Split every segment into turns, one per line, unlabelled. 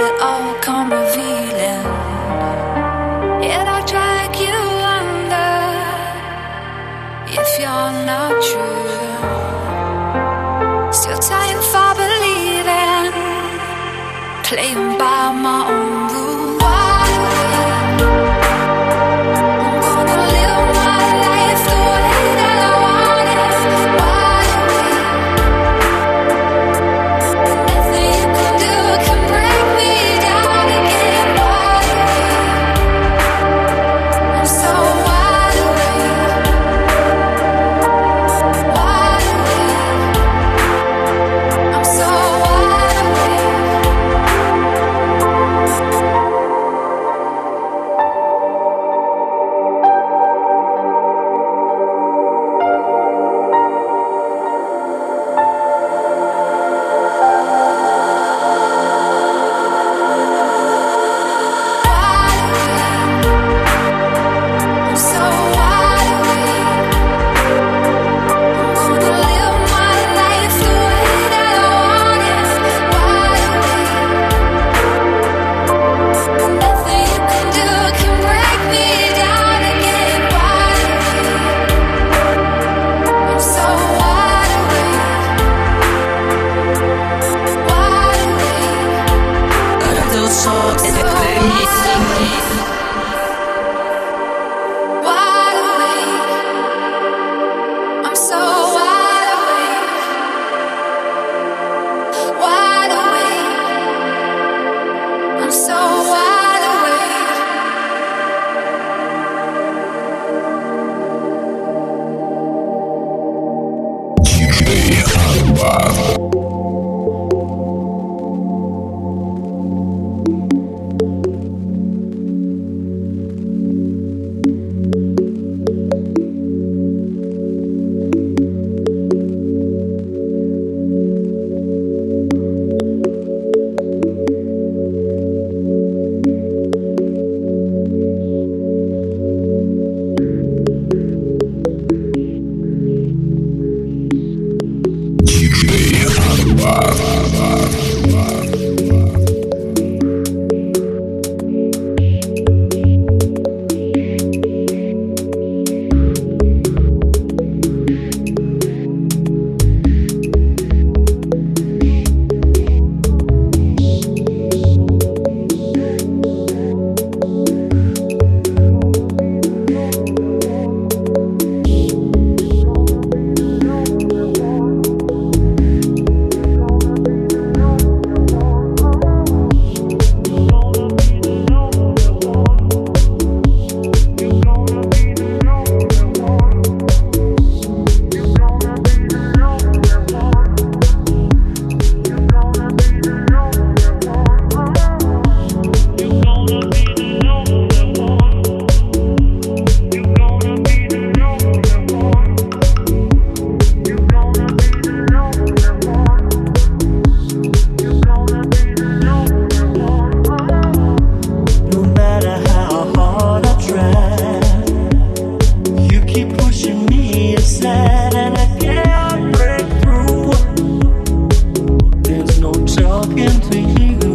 at all.
DJ
干脆一个。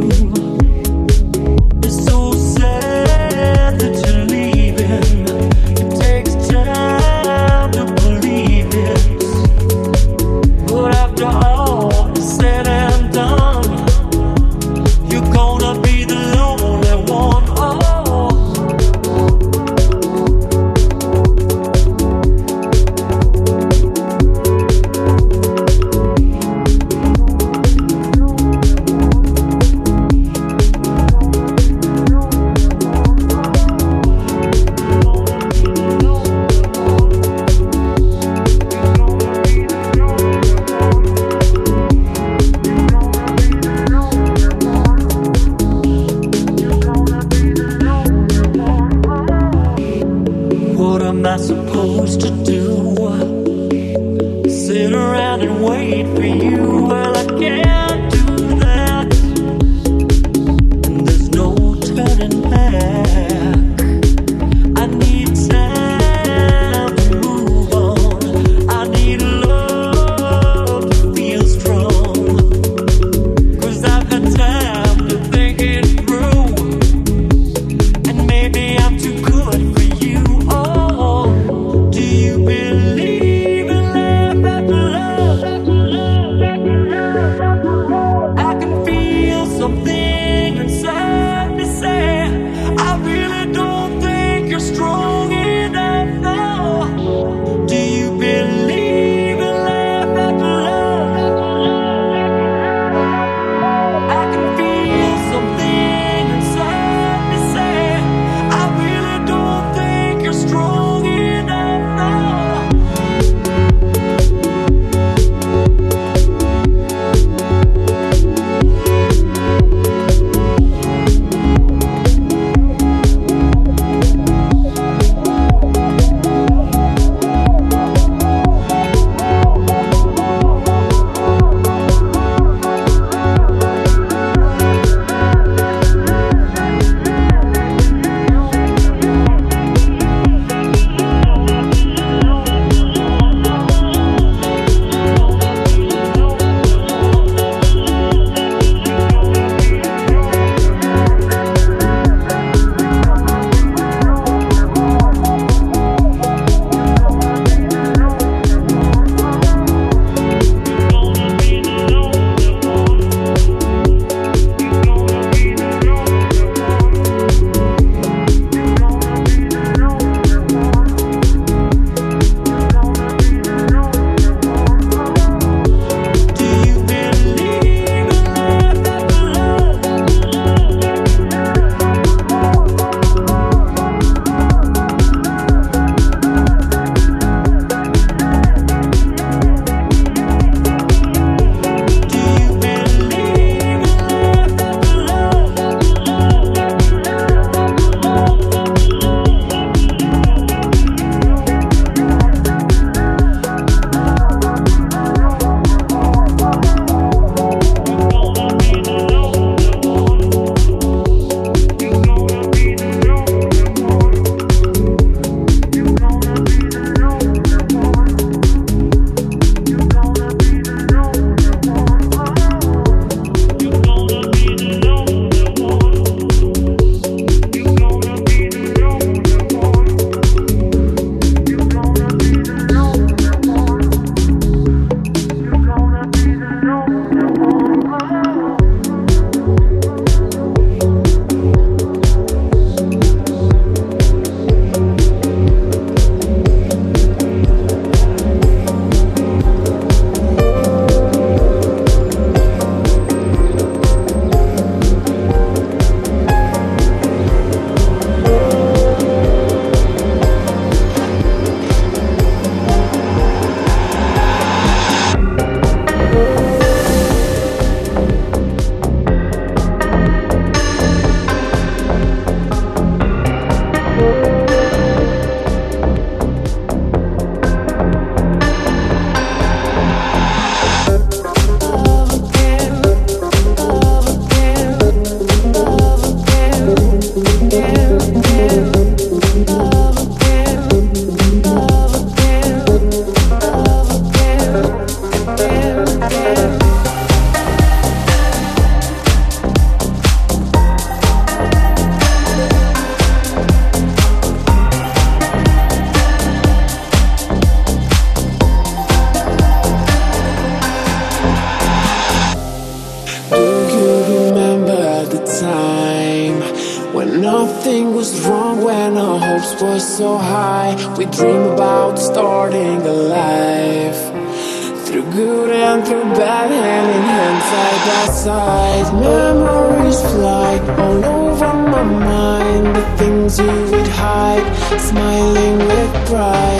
With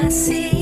I see.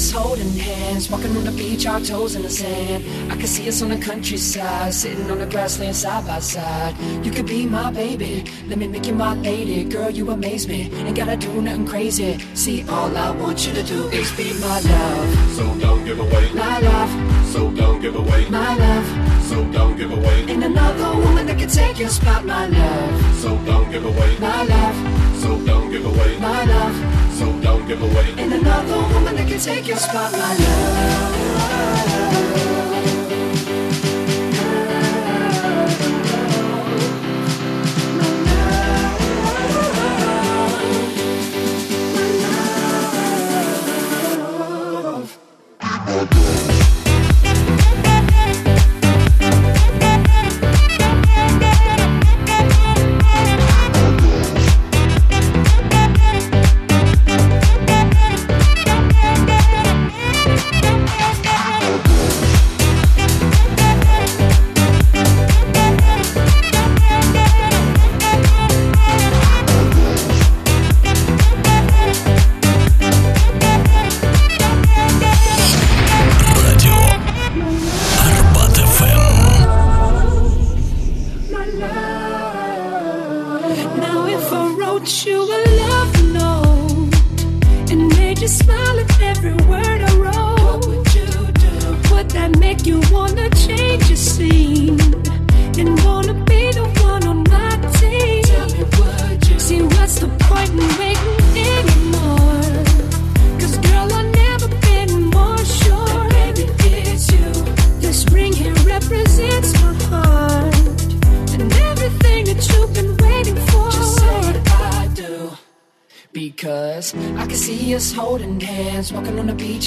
Us holding hands, walking on the beach, our toes in the sand. I can see us on the countryside, sitting on the grassland side by side. You could be my baby, let me make you my lady. Girl, you amaze me, ain't gotta do nothing crazy. See, all I want you to do is be my love. So don't give away my love. So don't give away my love. So don't give away Ain't another woman that can take your spot, my love. So don't give away my love. So don't give away my love. So don't give away Ain't another woman that can take your spot, my love.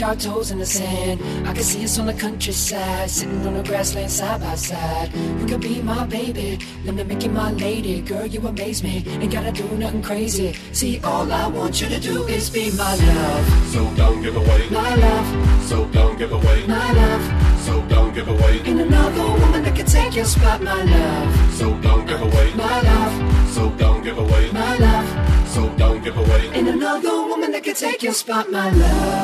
Our toes in the sand. I can see us on the countryside, sitting on the grassland side by side. You could be my baby, let me make you my lady. Girl, you amaze me, ain't gotta do nothing crazy. See, all I want you to do is be my love. So don't give away my love. So don't give away my love. So don't give away Ain't another woman that can take your spot, my love. So don't give away my love. So don't give away my love. So don't give away Ain't another that take your spot, my love.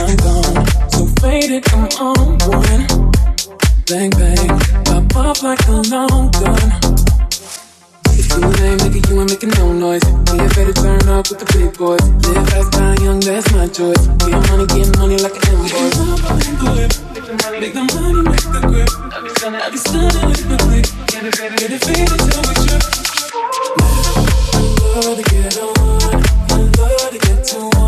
I'm gone. So faded, I'm on one. Bang, bang. Pop off like a long gun. If you ain't making you ain't making no noise. Yeah, better turn up with the big boys. Live fast, die young, that's my choice. Get money, get money like an invoice. Make the money, make the grip. I be stunning, I be stunning with my click. Get it, get get it, fade until we trip. I love to get on, I love to get to one.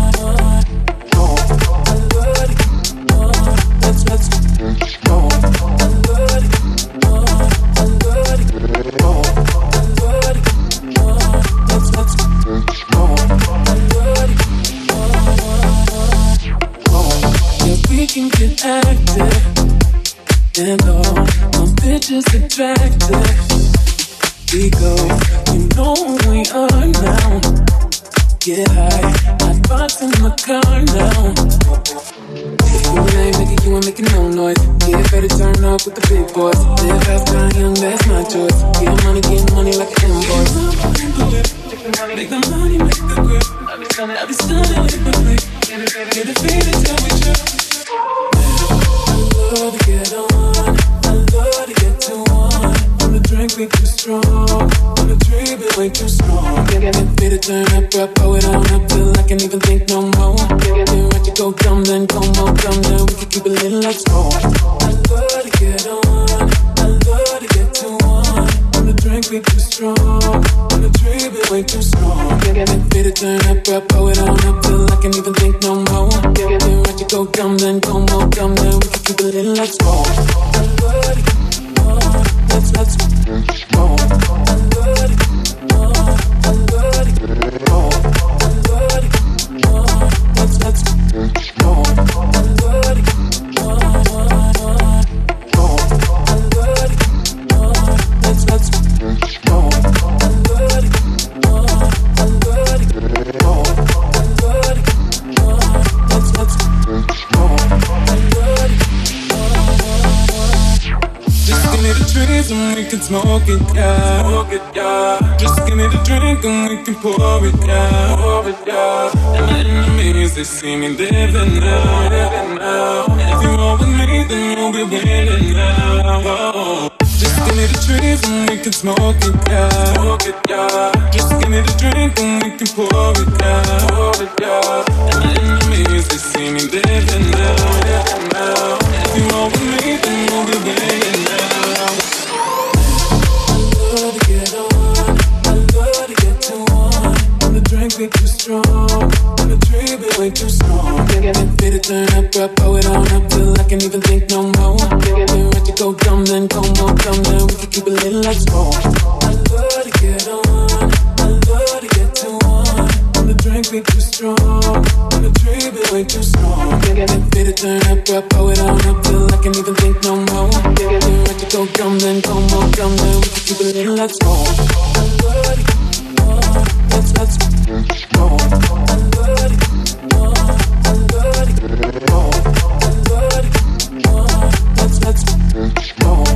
And all my bitches attractive. We go, you know who we are now. Get high, hot box in my car now. You ain't making, you ain't making no noise. Get better turn up with the big boys. Live fast, die young, that's my choice. Get money, get money like an invoice. Make the money, make the grip. I'll be stunning, I'll be stunning with the flick. Get the feeling till we trip. I love to get on, I love to get to one. When the drink be too strong, when the tree be way too strong. Get me to turn up, up, pull it on up till I can't even think no more. Get ready to go dumb, then go more dumb, then we can keep it lit like smoke. I love to get on, drink be too strong, the tree be way too strong. Get me to turn up, up, pull it on up till I can't even think no more. Get ready to go dumb, then go more dumb, then we can keep it lit like smoke. I love on, let's let's go. I love on, I love on, I love on, let's let's go. I love to get on, go. I love to get on, let's let's
and we can smoke it, yeah. Smoke it, yeah. Just give me the drink and we can pour it, yeah. Pour it, yeah. And my enemies, they see me living now, living now. And if you roll with me, then you'll be winning now. Oh. Just give me the trees and we can smoke it, yeah. Smoke it, yeah. Just give me the drink and we can pour it, yeah. Pour it, yeah. And my enemies, they see me living now, living now. And if you roll with me,
way too me to turn up, up, pull it on up till I can't even think no more. Me ready to go dumb, then go more dumb, then we can keep it lit like smoke. I love to get on, I love to get to one. When the drink be too strong, when the tree be way too strong. To turn up, up, pull it on up till I can't even think no more. Me ready to go dumb, then go more dumb, then we can keep it lit like smoke. I love to get on, let's let's go. I love to on, let's let's go.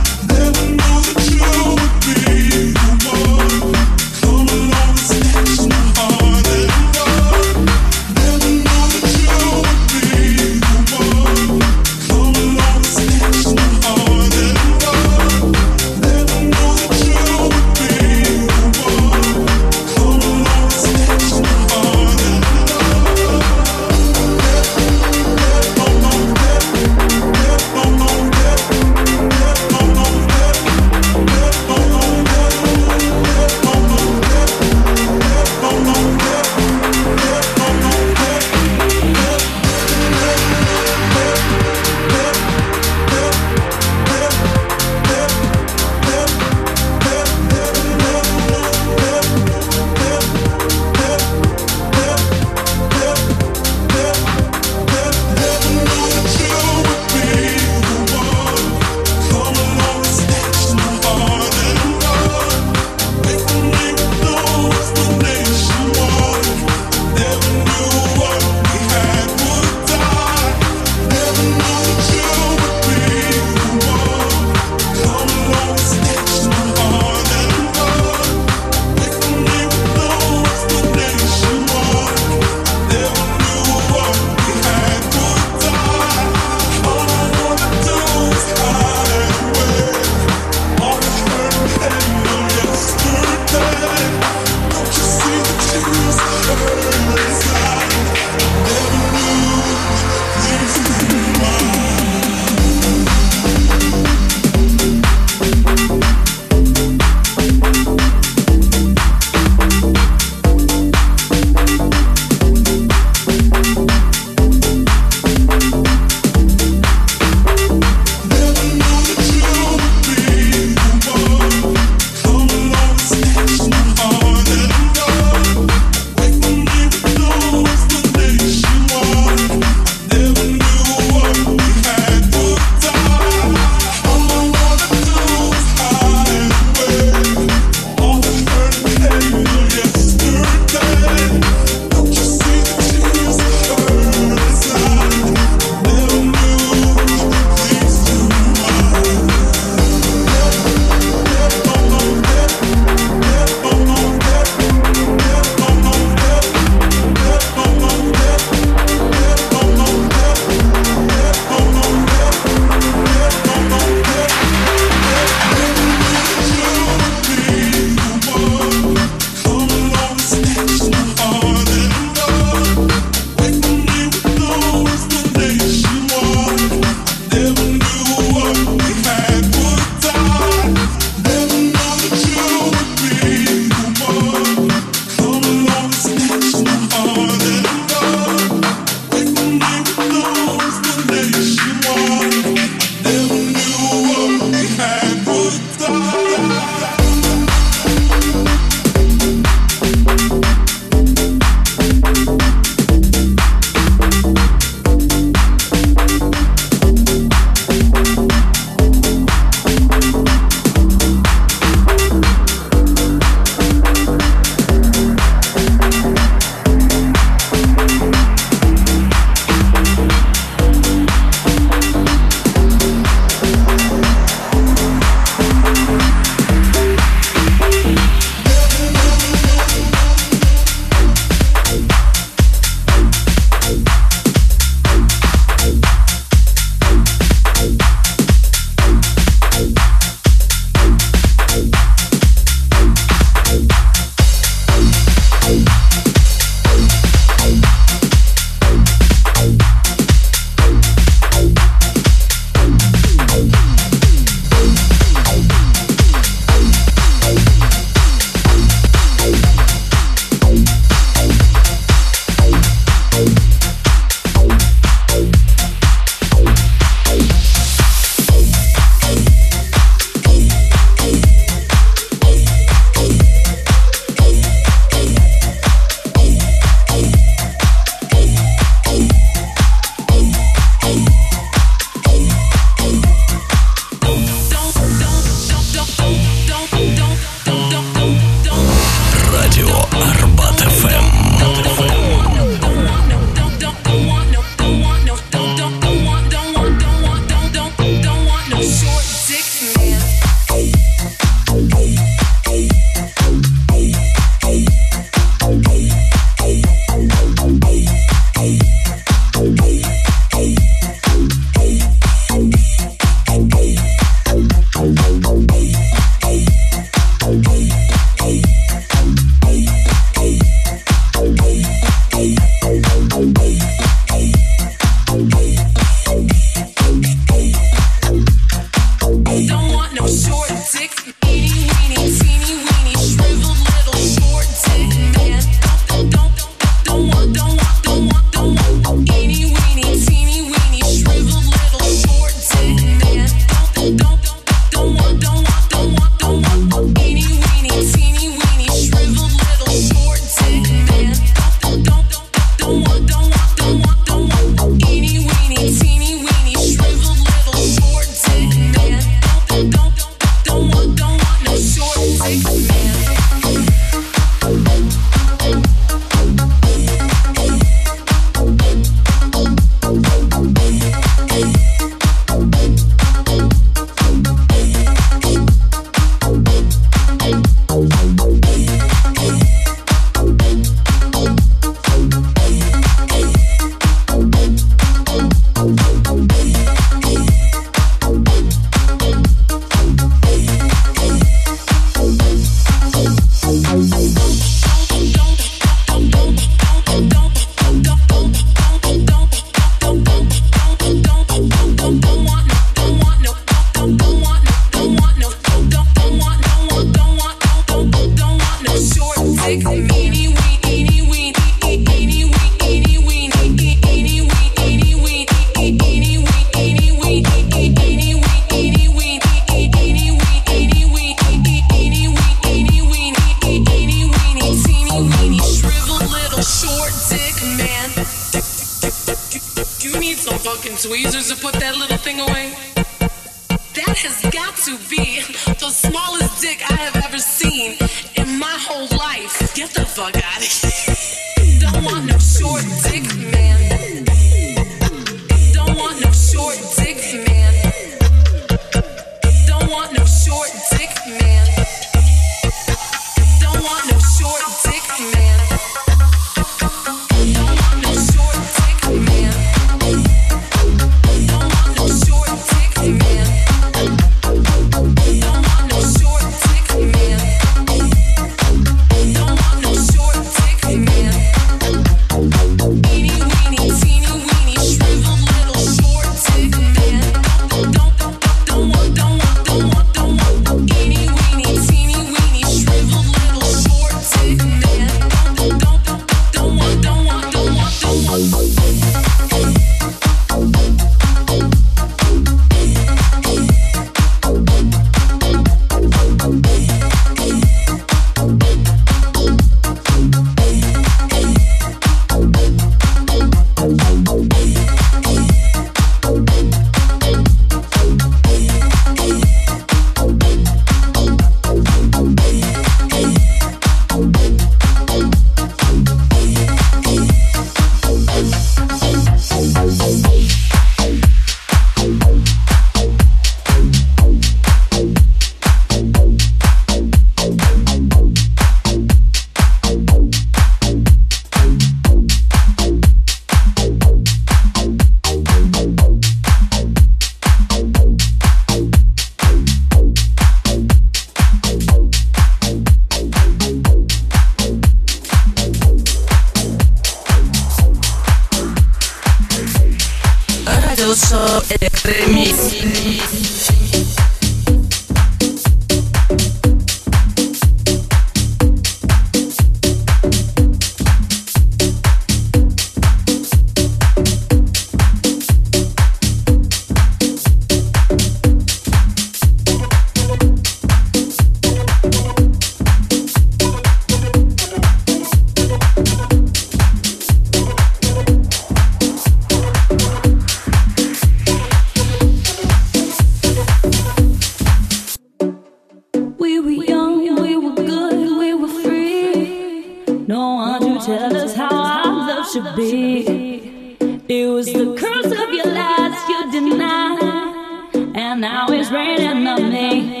be. It was the curse of your lies you denied, and now it's raining on me.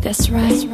That's right.